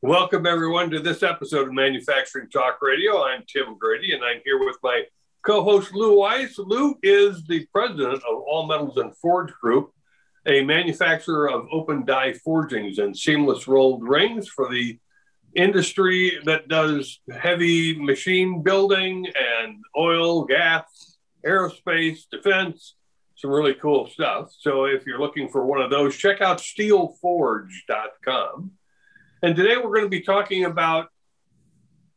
Welcome, everyone, to this episode of Manufacturing Talk Radio. I'm Tim Grady, and I'm here with my co host Lou Weiss. Lou is the president of All Metals and Forge Group, a manufacturer of open die forgings and seamless rolled rings for the industry that does heavy machine building and oil, gas, aerospace, defense, some really cool stuff. So if you're looking for one of those, check out steelforge.com. And today we're going to be talking about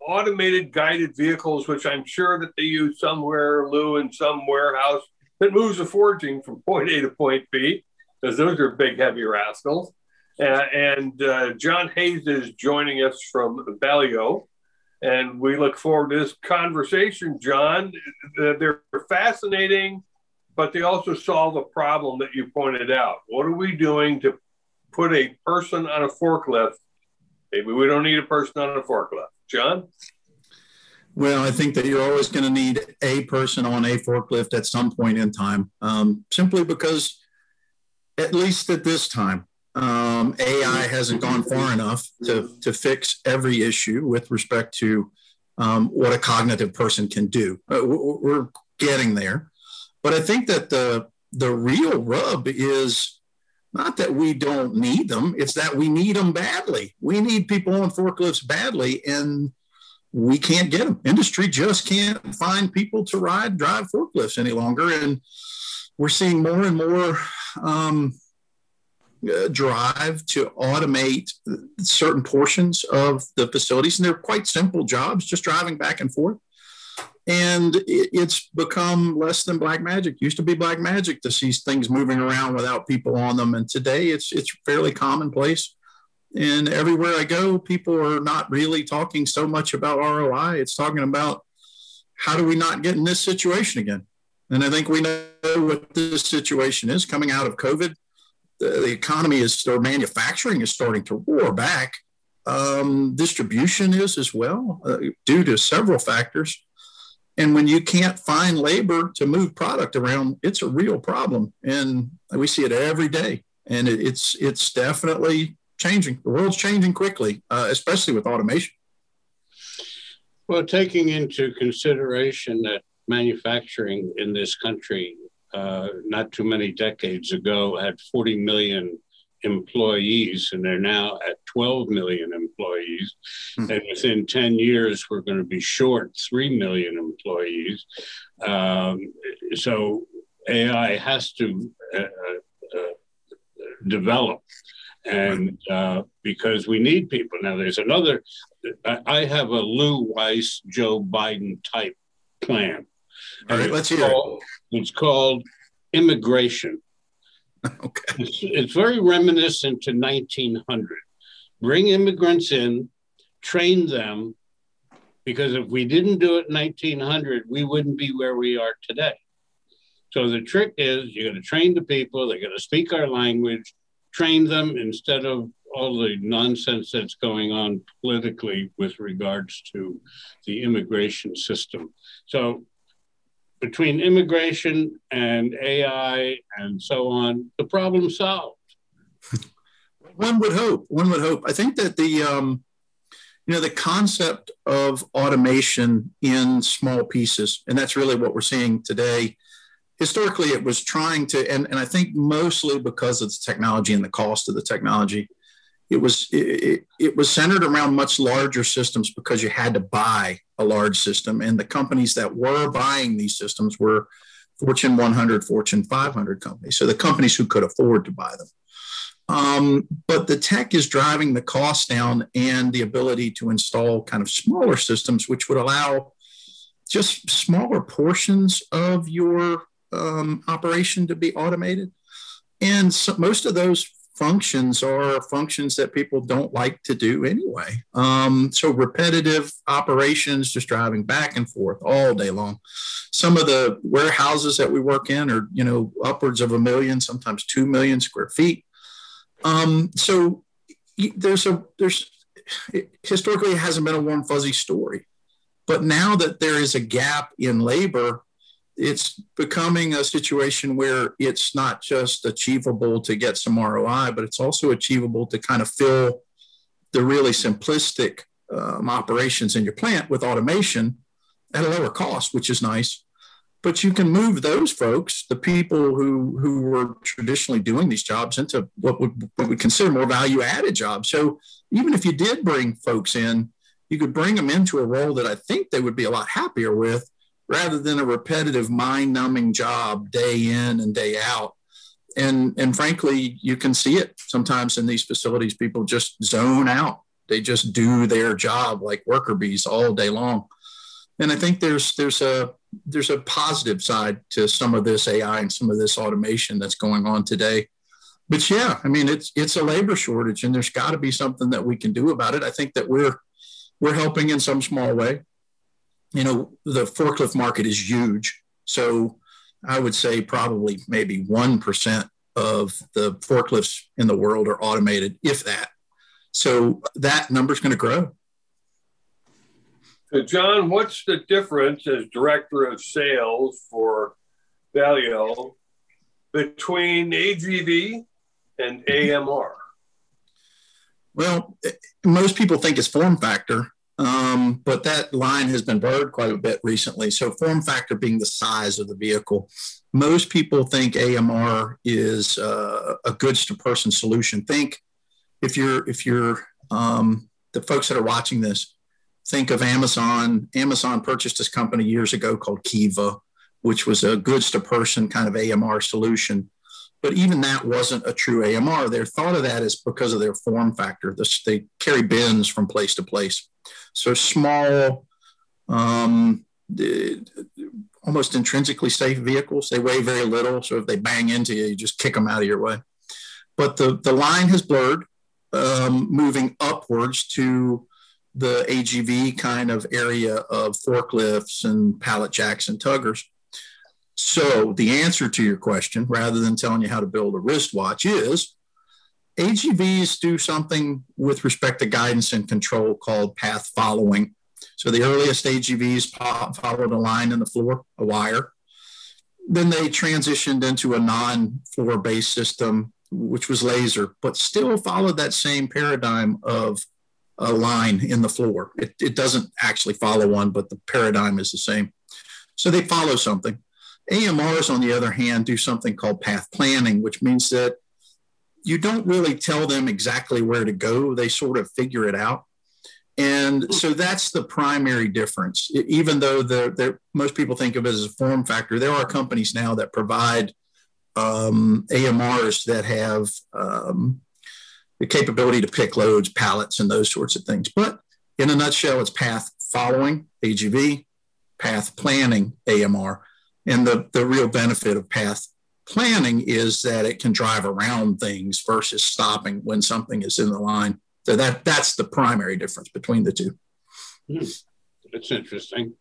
automated guided vehicles, which I'm sure that they use somewhere, Lou, in some warehouse that moves the forging from point A to point B, because those are big, heavy rascals. Uh, and uh, John Hayes is joining us from Balyo. And we look forward to this conversation, John. They're fascinating, but they also solve a problem that you pointed out. What are we doing to put a person on a forklift Maybe we don't need a person on a forklift. John? Well, I think that you're always going to need a person on a forklift at some point in time, um, simply because, at least at this time, um, AI hasn't gone far enough to, to fix every issue with respect to um, what a cognitive person can do. Uh, we're getting there. But I think that the, the real rub is not that we don't need them, it's that we need them badly. We need people on forklifts badly, and we can't get them. Industry just can't find people to ride, drive forklifts any longer. And we're seeing more and more um, uh, drive to automate certain portions of the facilities. And they're quite simple jobs, just driving back and forth and it's become less than black magic. It Used to be black magic to see things moving around without people on them, and today it's it's fairly commonplace. And everywhere I go, people are not really talking so much about ROI. It's talking about how do we not get in this situation again. And I think we know what this situation is coming out of COVID. The, the economy is, or manufacturing is starting to roar back. Um, distribution is as well, uh, due to several factors and when you can't find labor to move product around, it's a real problem. And we see it every day. And it's it's definitely changing. The world's changing quickly, uh, especially with automation. Well, taking into consideration that manufacturing in this country uh, not too many decades ago had 40 million employees, and they're now at 12 million employees. Mm-hmm. And within 10 years, we're going to be short 3 million employees. Um, so AI has to uh, uh, uh develop. And uh, because we need people. Now, there's another, I have a Lou Weiss, Joe Biden type plan. All right, let's hear it. It's called immigration. okay. It's, it's very reminiscent to 1900. Bring immigrants in, train them, because if we didn't do it in 1900, we wouldn't be where we are today. So the trick is you're going to train the people, they're going to speak our language, train them instead of all the nonsense that's going on politically with regards to the immigration system. So between immigration and AI and so on, the problem solved. One would hope. One would hope. I think that the um, you know the concept of automation in small pieces, and that's really what we're seeing today. Historically, it was trying to, and, and I think mostly because of the technology and the cost of the technology, it was it, it, was centered around much larger systems because you had to buy a large system and the companies that were buying these systems were fortune 100 fortune 500 companies so the companies who could afford to buy them. Um, but the tech is driving the cost down and the ability to install kind of smaller systems which would allow just smaller portions of your um, operation to be automated. And so most of those functions are functions that people don't like to do anyway. Um, so repetitive operations, just driving back and forth all day long. Some of the warehouses that we work in are, you know, upwards of a million, sometimes two million square feet. Um, so there's a there's it, historically it hasn't been a warm fuzzy story, but now that there is a gap in labor it's becoming a situation where it's not just achievable to get some ROI, but it's also achievable to kind of fill the really simplistic um, operations in your plant with automation at a lower cost, which is nice. But you can move those folks, the people who who were traditionally doing these jobs, into what would what consider more value added jobs. So even if you did bring folks in, you could bring them into a role that I think they would be a lot happier with, rather than a repetitive, mind numbing job day in and day out. And and frankly, you can see it sometimes in these facilities. People just zone out. They just do their job like worker bees all day long and I think there's there's a there's a positive side to some of this AI and some of this automation that's going on today. But yeah, I mean it's it's a labor shortage, and there's got to be something that we can do about it. I think that we're we're helping in some small way. You know, the forklift market is huge, so I would say probably maybe one percent of the forklifts in the world are automated, if that. So that number is going to grow. So, John, what's the difference as director of sales for Balyo between AGV and AMR? Well, most people think it's form factor, um, but that line has been blurred quite a bit recently. So, form factor being the size of the vehicle. Most people think AMR is uh, a goods to person solution. Think if you're if you're um, the folks that are watching this, think of Amazon. Amazon purchased this company years ago called Kiva, which was a goods to person kind of AMR solution. But even that wasn't a true AMR. They're thought of that as because of their form factor. They carry bins from place to place. So small, um, almost intrinsically safe vehicles. They weigh very little. So if they bang into you, you just kick them out of your way. But the, the line has blurred, um, moving upwards to the AGV kind of area of forklifts and pallet jacks and tuggers. So the answer to your question, rather than telling you how to build a wristwatch, is AGVs do something with respect to guidance and control called path following. So the earliest AGVs followed a line in the floor, a wire. Then they transitioned into a non-floor based system, which was laser, but still followed that same paradigm of a line in the floor. It, it doesn't actually follow one, but the paradigm is the same. So they follow something. AMRs, on the other hand, do something called path planning, which means that you don't really tell them exactly where to go. They sort of figure it out. And so that's the primary difference. Even though the, most people think of it as a form factor, there are companies now that provide um, AMRs that have um, the capability to pick loads, pallets, and those sorts of things. But in a nutshell, it's path following, AGV, path planning, AMR. And the, the real benefit of path planning is that it can drive around things versus stopping when something is in the line. So that that's the primary difference between the two. Hmm. That's interesting.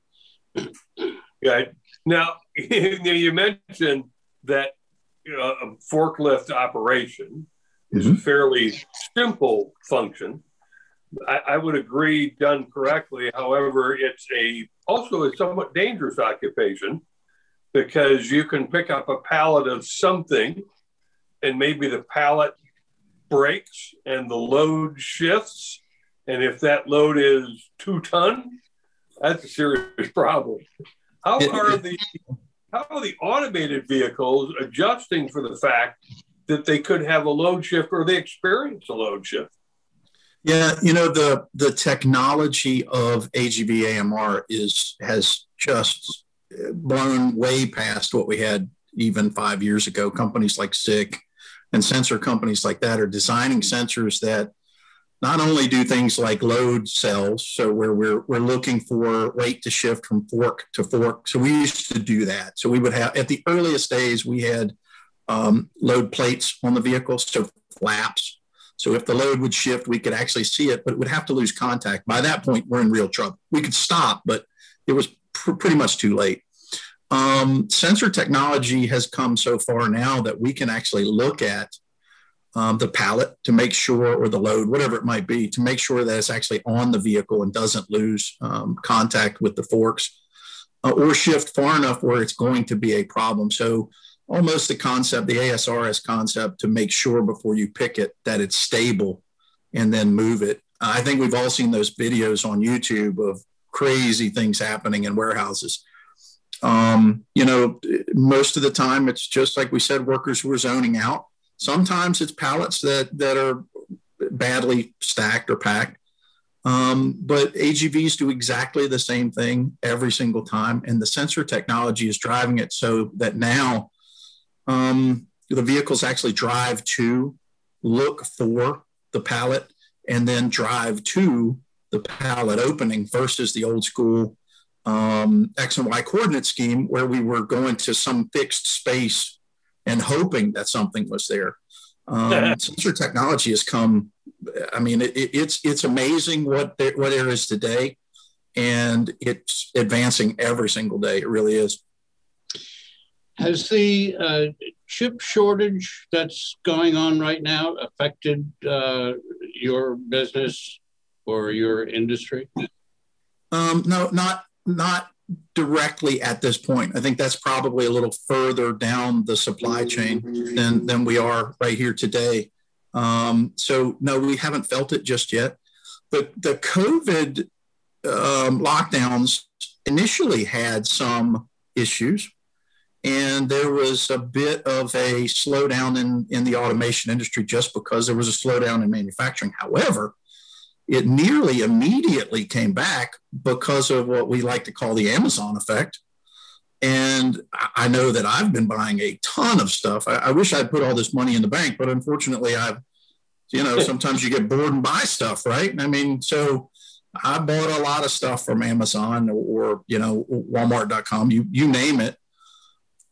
Yeah. Now you mentioned that you know, a forklift operation is mm-hmm. a fairly simple function. I, I, would agree, done correctly. However, it's a also a somewhat dangerous occupation because you can pick up a pallet of something, and maybe the pallet breaks and the load shifts, and if that load is two ton, that's a serious problem. How are the how are the automated vehicles adjusting for the fact that they could have a load shift or they experience a load shift. Yeah, you know the the technology of AGV AMR is has just blown way past what we had even five years ago. Companies like SICK and sensor companies like that are designing sensors that not only do things like load cells, so where we're we're looking for weight to shift from fork to fork. So we used to do that. So we would have at the earliest days we had um, load plates on the vehicle, so flaps. So if the load would shift, we could actually see it, but it would have to lose contact. By that point, we're in real trouble. We could stop, but it was pr- pretty much too late. Um, sensor technology has come so far now that we can actually look at um, the pallet to make sure, or the load, whatever it might be, to make sure that it's actually on the vehicle and doesn't lose um, contact with the forks uh, or shift far enough where it's going to be a problem. So almost the concept, the ASRS concept, to make sure before you pick it that it's stable and then move it. I think we've all seen those videos on YouTube of crazy things happening in warehouses. Um, you know, most of the time it's just like we said, workers who are zoning out. Sometimes it's pallets that that are badly stacked or packed. Um, but AGVs do exactly the same thing every single time, and the sensor technology is driving it so that now um, the vehicles actually drive to look for the pallet and then drive to the pallet opening versus the old school um, X and Y coordinate scheme where we were going to some fixed space and hoping that something was there. Um, sensor technology has come. I mean, it, it's it's amazing what there, what there is today, and it's advancing every single day. It really is. Has the uh, chip shortage that's going on right now affected uh, your business or your industry? Um, no, not not directly at this point. I think that's probably a little further down the supply chain than than we are right here today. Um, so no, we haven't felt it just yet. But the COVID um, lockdowns initially had some issues, and there was a bit of a slowdown in in the automation industry just because there was a slowdown in manufacturing. However, it nearly immediately came back because of what we like to call the Amazon effect. And I know that I've been buying a ton of stuff. I, I wish I'd put all this money in the bank, but unfortunately, I've, you know, sometimes you get bored and buy stuff, right? I mean, so I bought a lot of stuff from Amazon or, you know, Walmart.com, you, you name it.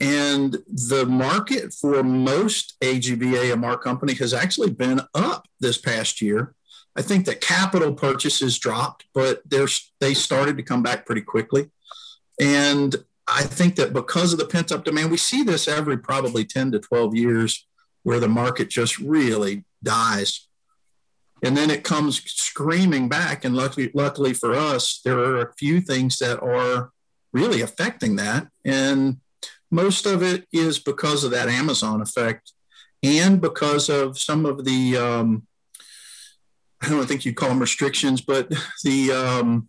And the market for most AGV AMR company has actually been up this past year I think that capital purchases dropped, but they started to come back pretty quickly. And I think that because of the pent up demand, we see this every probably 10 to 12 years where the market just really dies. And then it comes screaming back. And luckily, luckily for us, there are a few things that are really affecting that. And most of it is because of that Amazon effect and because of some of the um, I don't think you'd call them restrictions, but the um,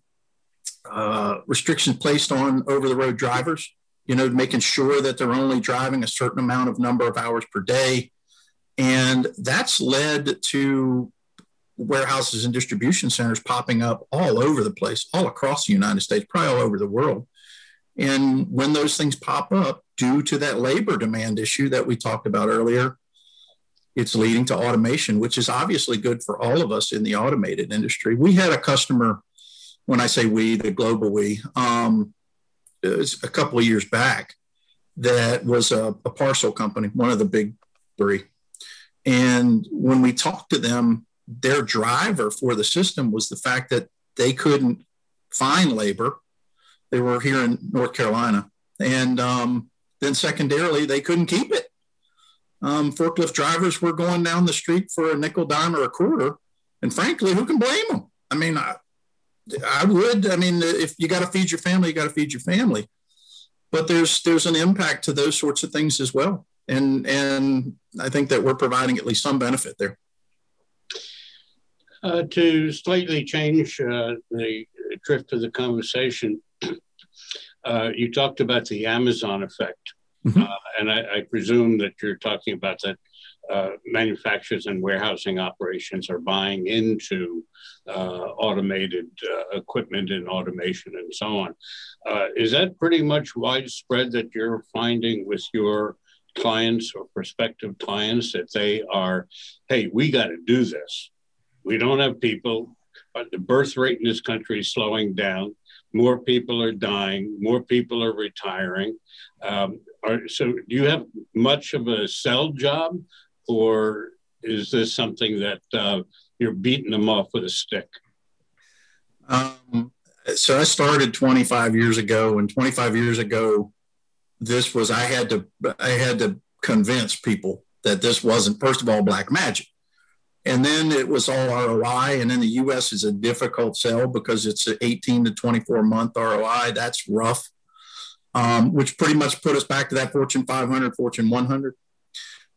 uh, restrictions placed on over the road drivers, you know, making sure that they're only driving a certain amount of number of hours per day. And that's led to warehouses and distribution centers popping up all over the place, all across the United States, probably all over the world. And when those things pop up due to that labor demand issue that we talked about earlier, it's leading to automation, which is obviously good for all of us in the automated industry. We had a customer, when I say we, the global we, um, was a couple of years back, that was a, a parcel company, one of the big three. And when we talked to them, their driver for the system was the fact that they couldn't find labor. They were here in North Carolina. And um, then secondarily, they couldn't keep it um, forklift drivers were going down the street for a nickel, dime, or a quarter. And frankly, who can blame them? I mean, I, I would. I mean, if you got to feed your family, you got to feed your family. But there's there's an impact to those sorts of things as well, and and I think that we're providing at least some benefit there. Uh, to slightly change uh, the drift of the conversation, uh, you talked about the Amazon effect. Mm-hmm. Uh, and I, I, presume that you're talking about that uh, manufacturers and warehousing operations are buying into uh, automated uh, equipment and automation and so on. Uh, is that pretty much widespread that you're finding with your clients or prospective clients that they are, hey, we got to do this? We don't have people. But the birth rate in this country is slowing down more people are dying, more people are retiring. Um, are, so, do you have much of a sell job, or is this something that uh, you're beating them off with a stick? Um, so, I started 25 years ago, and 25 years ago, this was I had to I had to convince people that this wasn't first of all black magic and then it was all ROI. And in the US is a difficult sell because it's an 18 to 24 month ROI. That's rough, um, which pretty much put us back to that Fortune 500, Fortune 100.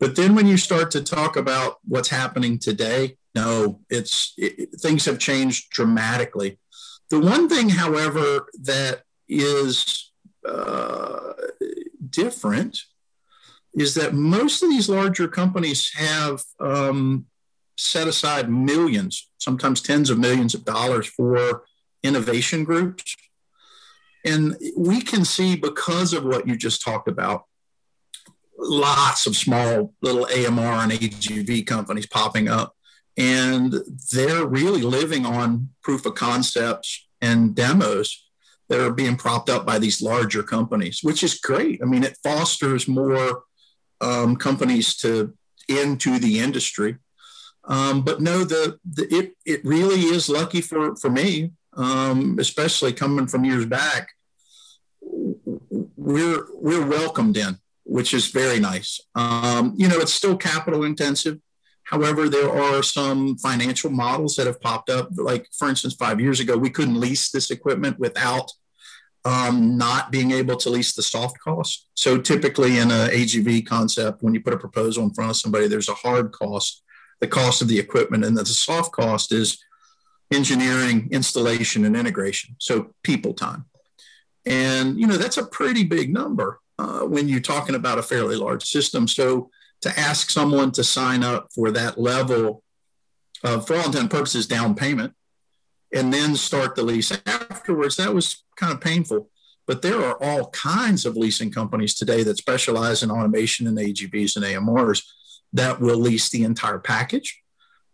But then when you start to talk about what's happening today, no, it's it, things have changed dramatically. The one thing, however, that is uh, different is that most of these larger companies have um, set aside millions, sometimes tens of millions of dollars for innovation groups. And we can see because of what you just talked about, lots of small little AMR and AGV companies popping up. And they're really living on proof of concepts and demos that are being propped up by these larger companies, which is great. I mean, it fosters more um, companies to into the industry. Um, but no, the, the, it it really is lucky for for me, um, especially coming from years back. We're we're welcomed in, which is very nice. Um, you know, it's still capital intensive. However, there are some financial models that have popped up. Like, for instance, five years ago, we couldn't lease this equipment without um, not being able to lease the soft cost. So typically in an AGV concept, when you put a proposal in front of somebody, there's a hard cost, the cost of the equipment, and the soft cost is engineering, installation, and integration. So people time. And, you know, that's a pretty big number uh, when you're talking about a fairly large system. So to ask someone to sign up for that level of, for all intents and purposes, down payment, and then start the lease afterwards, that was kind of painful. But there are all kinds of leasing companies today that specialize in automation and AGVs and AMRs that will lease the entire package.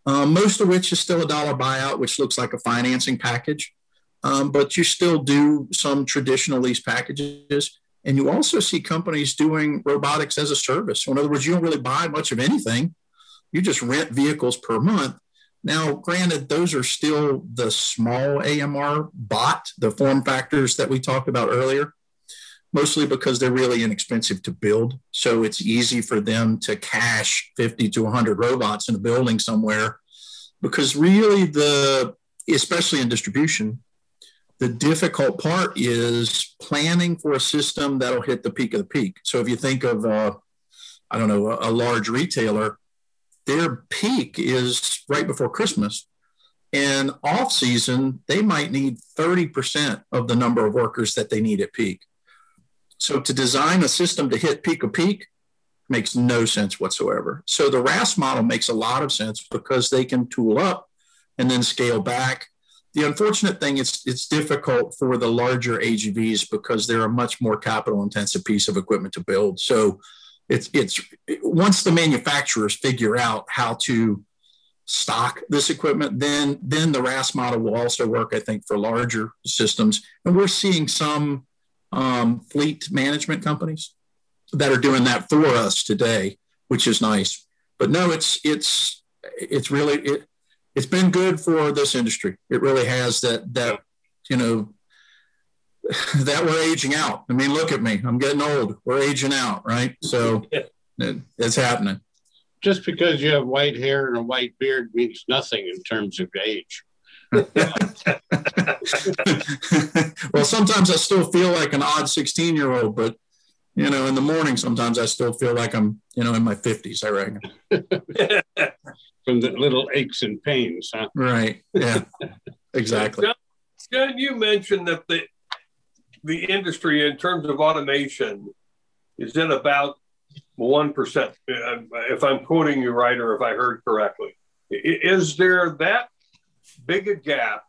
Um, most of which is still a dollar buyout, which looks like a financing package. Um, but you still do some traditional lease packages. And you also see companies doing robotics as a service. So in other words, you don't really buy much of anything, you just rent vehicles per month now, granted, those are still the small AMR bot, the form factors that we talked about earlier, mostly because they're really inexpensive to build. So it's easy for them to cache 50 to 100 robots in a building somewhere because really the, especially in distribution, the difficult part is planning for a system that'll hit the peak of the peak. So if you think of, uh, I don't know, a, a large retailer, their peak is right before Christmas. And off season, they might need 30% of the number of workers that they need at peak. So to design a system to hit peak of peak makes no sense whatsoever. So the RaaS model makes a lot of sense because they can tool up and then scale back. The unfortunate thing is it's difficult for the larger AGVs because they're a much more capital intensive piece of equipment to build. So it's it's once the manufacturers figure out how to stock this equipment, then then the RaaS model will also work, I think, for larger systems. And we're seeing some um, fleet management companies that are doing that for us today, which is nice. But no, it's it's it's really it it's been good for this industry. It really has that that you know that we're aging out. I mean, look at me. I'm getting old. We're aging out, right? So it, it's happening. Just because you have white hair and a white beard means nothing in terms of age. Well, sometimes I still feel like an odd 16 year old, but you know, in the morning, sometimes I still feel like I'm, you know, in my 50s, I reckon. From the little aches and pains, huh? Right. Yeah, exactly. John, John, you mentioned that the the industry in terms of automation is in about 1%, if I'm quoting you right or if I heard correctly. Is there that big a gap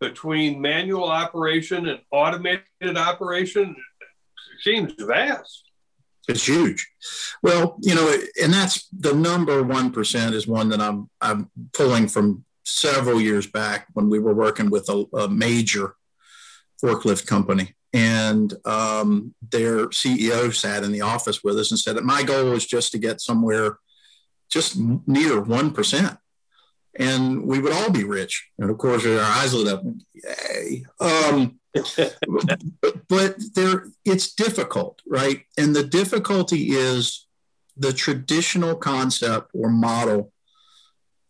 between manual operation and automated operation? Seems vast. It's huge. Well, you know, and that's the number 1% is one that I'm, I'm pulling from several years back when we were working with a, a major forklift company and um, their CEO sat in the office with us and said that my goal is just to get somewhere just near 1%. And we would all be rich. And of course, our eyes lit up. Yay. Um, but, but there, it's difficult, right? And the difficulty is the traditional concept or model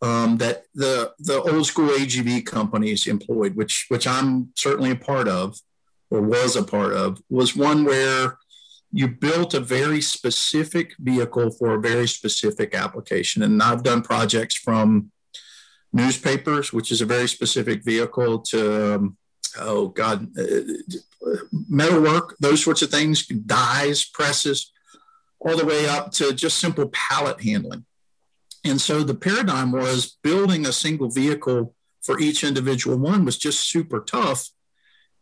um, that the the old school AGV companies employed, which which I'm certainly a part of, or was a part of was one where you built a very specific vehicle for a very specific application. And I've done projects from newspapers, which is a very specific vehicle to, um, oh God, uh, metalwork, those sorts of things, dies, presses, all the way up to just simple pallet handling. And so the paradigm was building a single vehicle for each individual one was just super tough.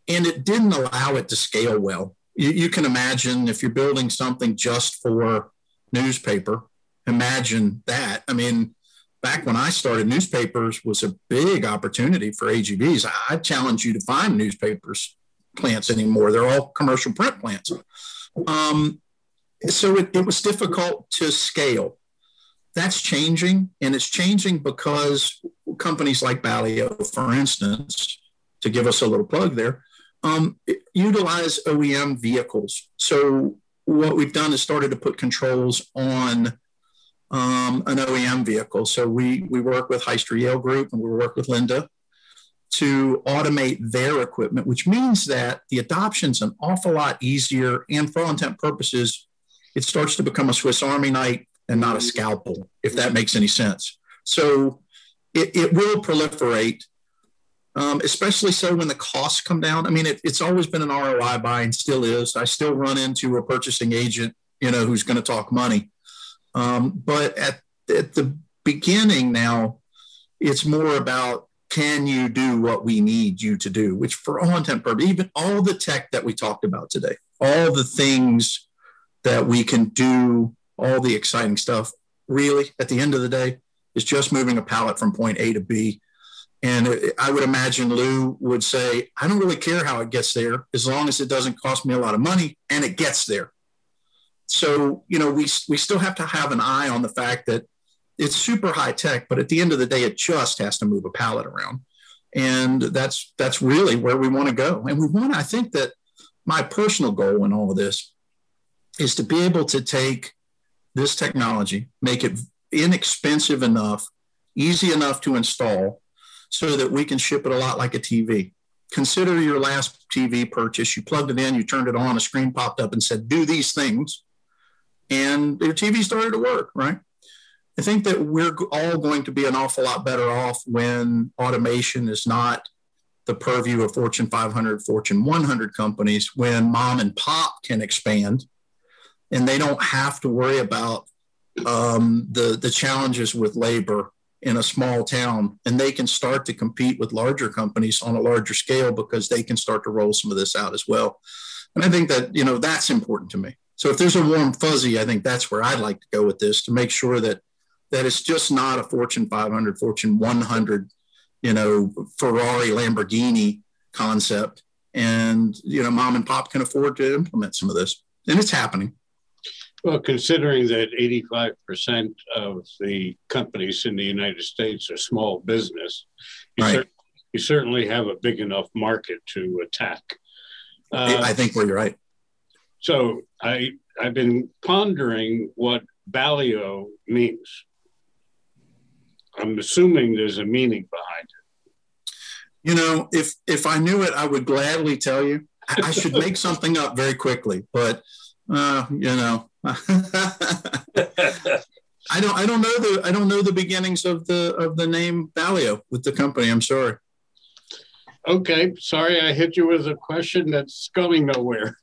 And it didn't allow it to scale well. You, you can imagine if you're building something just for newspaper, imagine that. I mean, back when I started, newspapers was a big opportunity for AGVs. I, challenge you to find newspapers plants anymore. They're all commercial print plants. Um, so it, it was difficult to scale. That's changing, and it's changing because companies like Balyo, for instance, to give us a little plug there, um, utilize OEM vehicles. So what we've done is started to put controls on um, an OEM vehicle. So we we work with Hyster-Yale Group and we work with Linde to automate their equipment, which means that the adoption's an awful lot easier. And for all intent purposes, it starts to become a Swiss Army knife and not a scalpel, if that makes any sense. So it, it will proliferate, um, especially so when the costs come down. I mean, it, it's always been an ROI buy and still is. I still run into a purchasing agent, you know, who's going to talk money. Um, but at, at the beginning now, it's more about can you do what we need you to do, which for all intent purposes, even all the tech that we talked about today, all the things that we can do, all the exciting stuff, really, at the end of the day, is just moving a pallet from point A to B. And I would imagine Lou would say, I don't really care how it gets there as long as it doesn't cost me a lot of money and it gets there. So, you know, we, we still have to have an eye on the fact that it's super high tech, but at the end of the day, it just has to move a pallet around. And that's that's really where we want to go. And we want, I think that my personal goal in all of this is to be able to take this technology, make it inexpensive enough, easy enough to install, so that we can ship it a lot like a TV. Consider your last TV purchase. You plugged it in, you turned it on, a screen popped up and said, Do these things. And your TV started to work, right? I think that we're all going to be an awful lot better off when automation is not the purview of Fortune 500, Fortune 100 companies, when mom and pop can expand and they don't have to worry about um, the, the challenges with labor in a small town and they can start to compete with larger companies on a larger scale because they can start to roll some of this out as well. And I think that, you know, that's important to me. So if there's a warm fuzzy, I think that's where I'd like to go with this to make sure that that it's just not a Fortune 500, Fortune 100, you know, Ferrari, Lamborghini concept. And, you know, mom and pop can afford to implement some of this. And it's happening. Well, considering that 85% of the companies in the United States are small business, you, right. cer- you certainly have a big enough market to attack. Uh, I think you're right. So I, I've been pondering what Balyo means. I'm assuming there's a meaning behind it. You know, if if I knew it, I would gladly tell you. I, should make something up very quickly, but uh, you know, I don't I don't know the I don't know the beginnings of the of the name Balyo with the company. I'm sorry. Okay, sorry I hit you with a question that's going nowhere.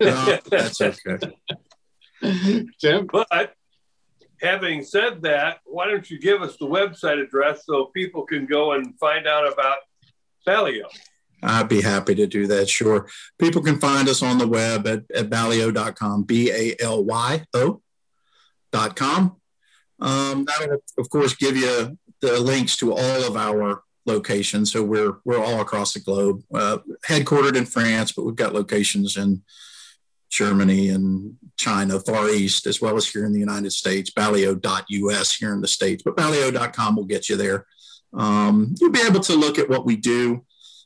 No, that's okay. Tim? But having said that, why don't you give us the website address so people can go and find out about Balyo? I'd be happy to do that. Sure. People can find us on the web at, at balyo.com, B A L Y O.com. Um, that'll, of course, give you the links to all of our locations. So we're, we're all across the globe, uh, headquartered in France, but we've got locations in Germany and China, Far East, as well as here in the United States, balyo.us here in the States, but balyo.com will get you there. Um, you'll be able to look at what we do.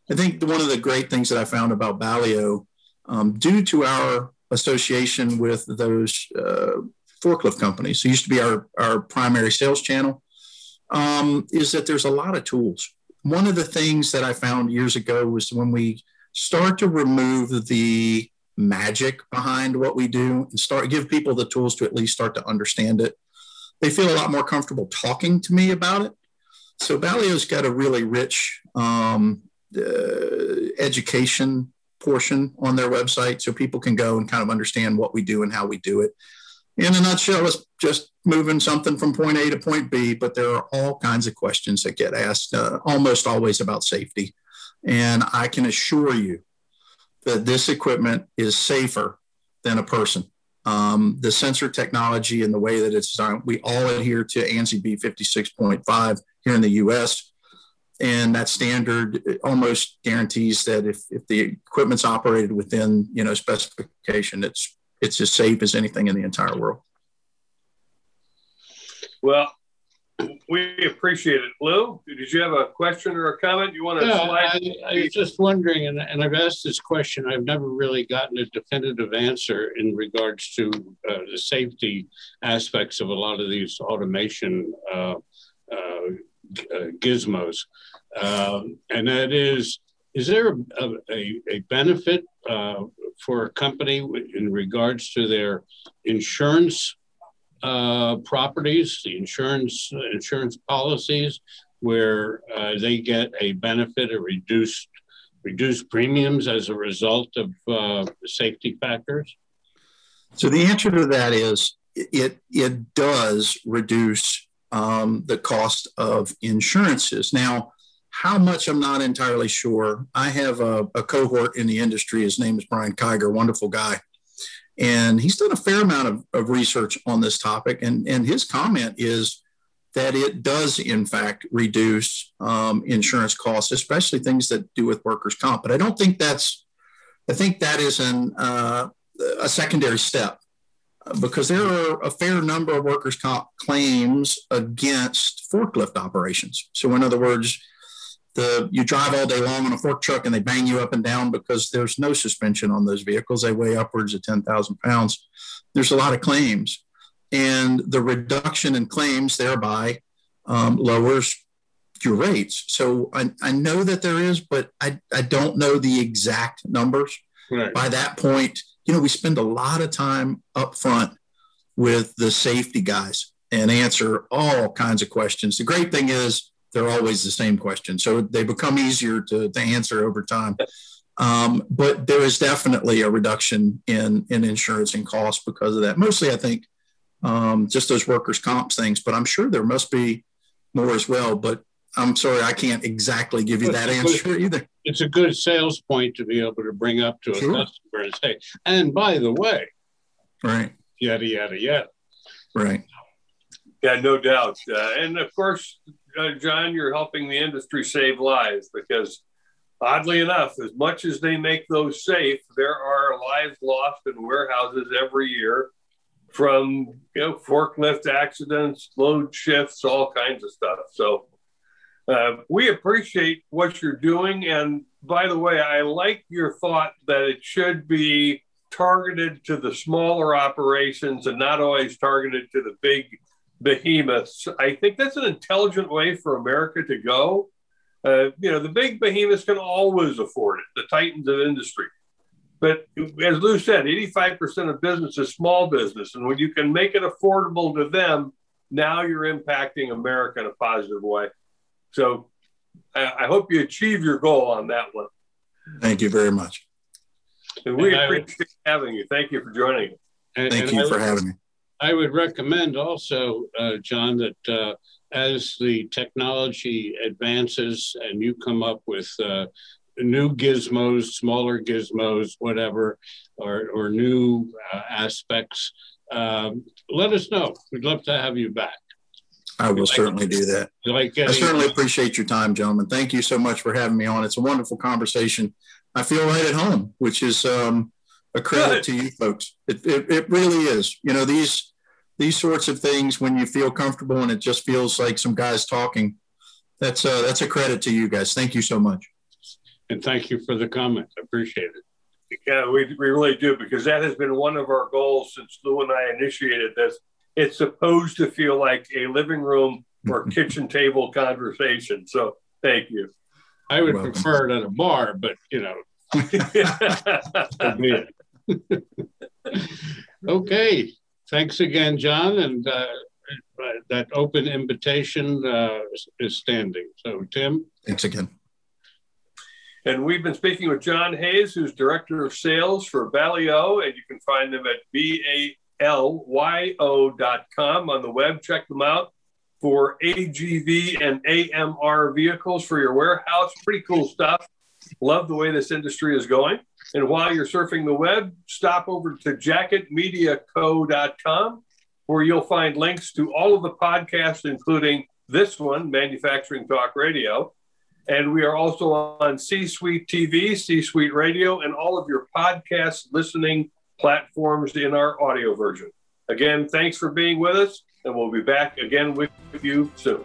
I think one of the great things that I found about Balyo, um, due to our association with those uh, forklift companies, who used to be our, our primary sales channel, um, is that there's a lot of tools. One of the things that I found years ago was when we start to remove the magic behind what we do and start give people the tools to at least start to understand it they feel a lot more comfortable talking to me about it so Balyo's got a really rich um, uh, education portion on their website so people can go and kind of understand what we do and how we do it. In a nutshell, it's just moving something from point A to point B, but there are all kinds of questions that get asked, uh, almost always about safety. And I can assure you that this equipment is safer than a person. Um, the sensor technology and the way that it's designed, we all adhere to ANSI B56.5 here in the US. And that standard almost guarantees that if, if the equipment's operated within you know specification, it's it's as safe as anything in the entire world. Well, we appreciate it. Lou, did you have a question or a comment you want to yeah, slide? I, I was just wondering, and, and, I've asked this question, I've never really gotten a definitive answer in regards to uh, the safety aspects of a lot of these automation uh, uh, uh gizmos. Um, and that is, is there a, a, a benefit uh, for a company in regards to their insurance uh, properties, the insurance insurance policies, where uh, they get a benefit or reduced reduced premiums as a result of uh, safety factors? So the answer to that is it it does reduce um, the cost of insurances. Now, how much I'm not entirely sure. I have a, a cohort in the industry. His name is Brian Kiger, wonderful guy. And he's done a fair amount of, of research on this topic. And, and his comment is that it does, in fact, reduce um, insurance costs, especially things that do with workers' comp. But I don't think that's, I think that is an, uh, a secondary step because there are a fair number of workers' comp claims against forklift operations. So, in other words, the you drive all day long on a fork truck and they bang you up and down because there's no suspension on those vehicles. They weigh upwards of 10,000 pounds. There's a lot of claims. And the reduction in claims thereby um, lowers your rates. So I, I know that there is, but I, I don't know the exact numbers. Right. By that point, you know, we spend a lot of time up front with the safety guys and answer all kinds of questions. The great thing is they're always the same question. So they become easier to, to answer over time. Um, but there is definitely a reduction in, in insurance and costs because of that. Mostly, I think, um, just those workers' comps things, but I'm sure there must be more as well. But I'm sorry, I can't exactly give you that answer either. It's a good sales point to be able to bring up to a sure. customer and say, and by the way, right, yada, yada, yada. Right. Yeah, no doubt. Uh, and of course, uh, John, you're helping the industry save lives because, oddly enough, as much as they make those safe, there are lives lost in warehouses every year from you know forklift accidents, load shifts, all kinds of stuff. So uh, we appreciate what you're doing. And by the way, I like your thought that it should be targeted to the smaller operations and not always targeted to the big behemoths. I think that's an intelligent way for America to go. Uh, you know, the big behemoths can always afford it, the titans of industry. But as Lou said, 85% of business is small business. And when you can make it affordable to them, now you're impacting America in a positive way. So I, I hope you achieve your goal on that one. Thank you very much. And we and appreciate would, having you. Thank you for joining us. And, Thank and you I for would, having me. I would recommend also, uh, John, that uh, as the technology advances and you come up with uh, new gizmos, smaller gizmos, whatever, or, or new uh, aspects, um, let us know. We'd love to have you back. I will like, certainly do that. Like I certainly appreciate your time, gentlemen. Thank you so much for having me on. It's a wonderful conversation. I feel right at home, which is um, a credit Good. to you folks. It, it, it really is. You know, these these sorts of things when you feel comfortable and it just feels like some guys talking. That's uh, that's a credit to you guys. Thank you so much. And thank you for the comment. I appreciate it. Yeah, we, we really do because that has been one of our goals since Lou and I initiated this. It's supposed to feel like a living room or kitchen table conversation. So thank you. I would prefer it at a bar, but you know. okay. Thanks again, John. And uh, that open invitation uh, is standing. So, Tim. Thanks again. And we've been speaking with John Hayes, who's Director of Sales for Balyo, and you can find them at B-A-L-Y-O.com on the web. Check them out for AGV and AMR vehicles for your warehouse. Pretty cool stuff. Love the way this industry is going. And while you're surfing the web, stop over to jacketmediaco.com where you'll find links to all of the podcasts, including this one, Manufacturing Talk Radio. And we are also on C Suite TV, C Suite Radio, and all of your podcast listening platforms in our audio version. Again, thanks for being with us, and we'll be back again with you soon.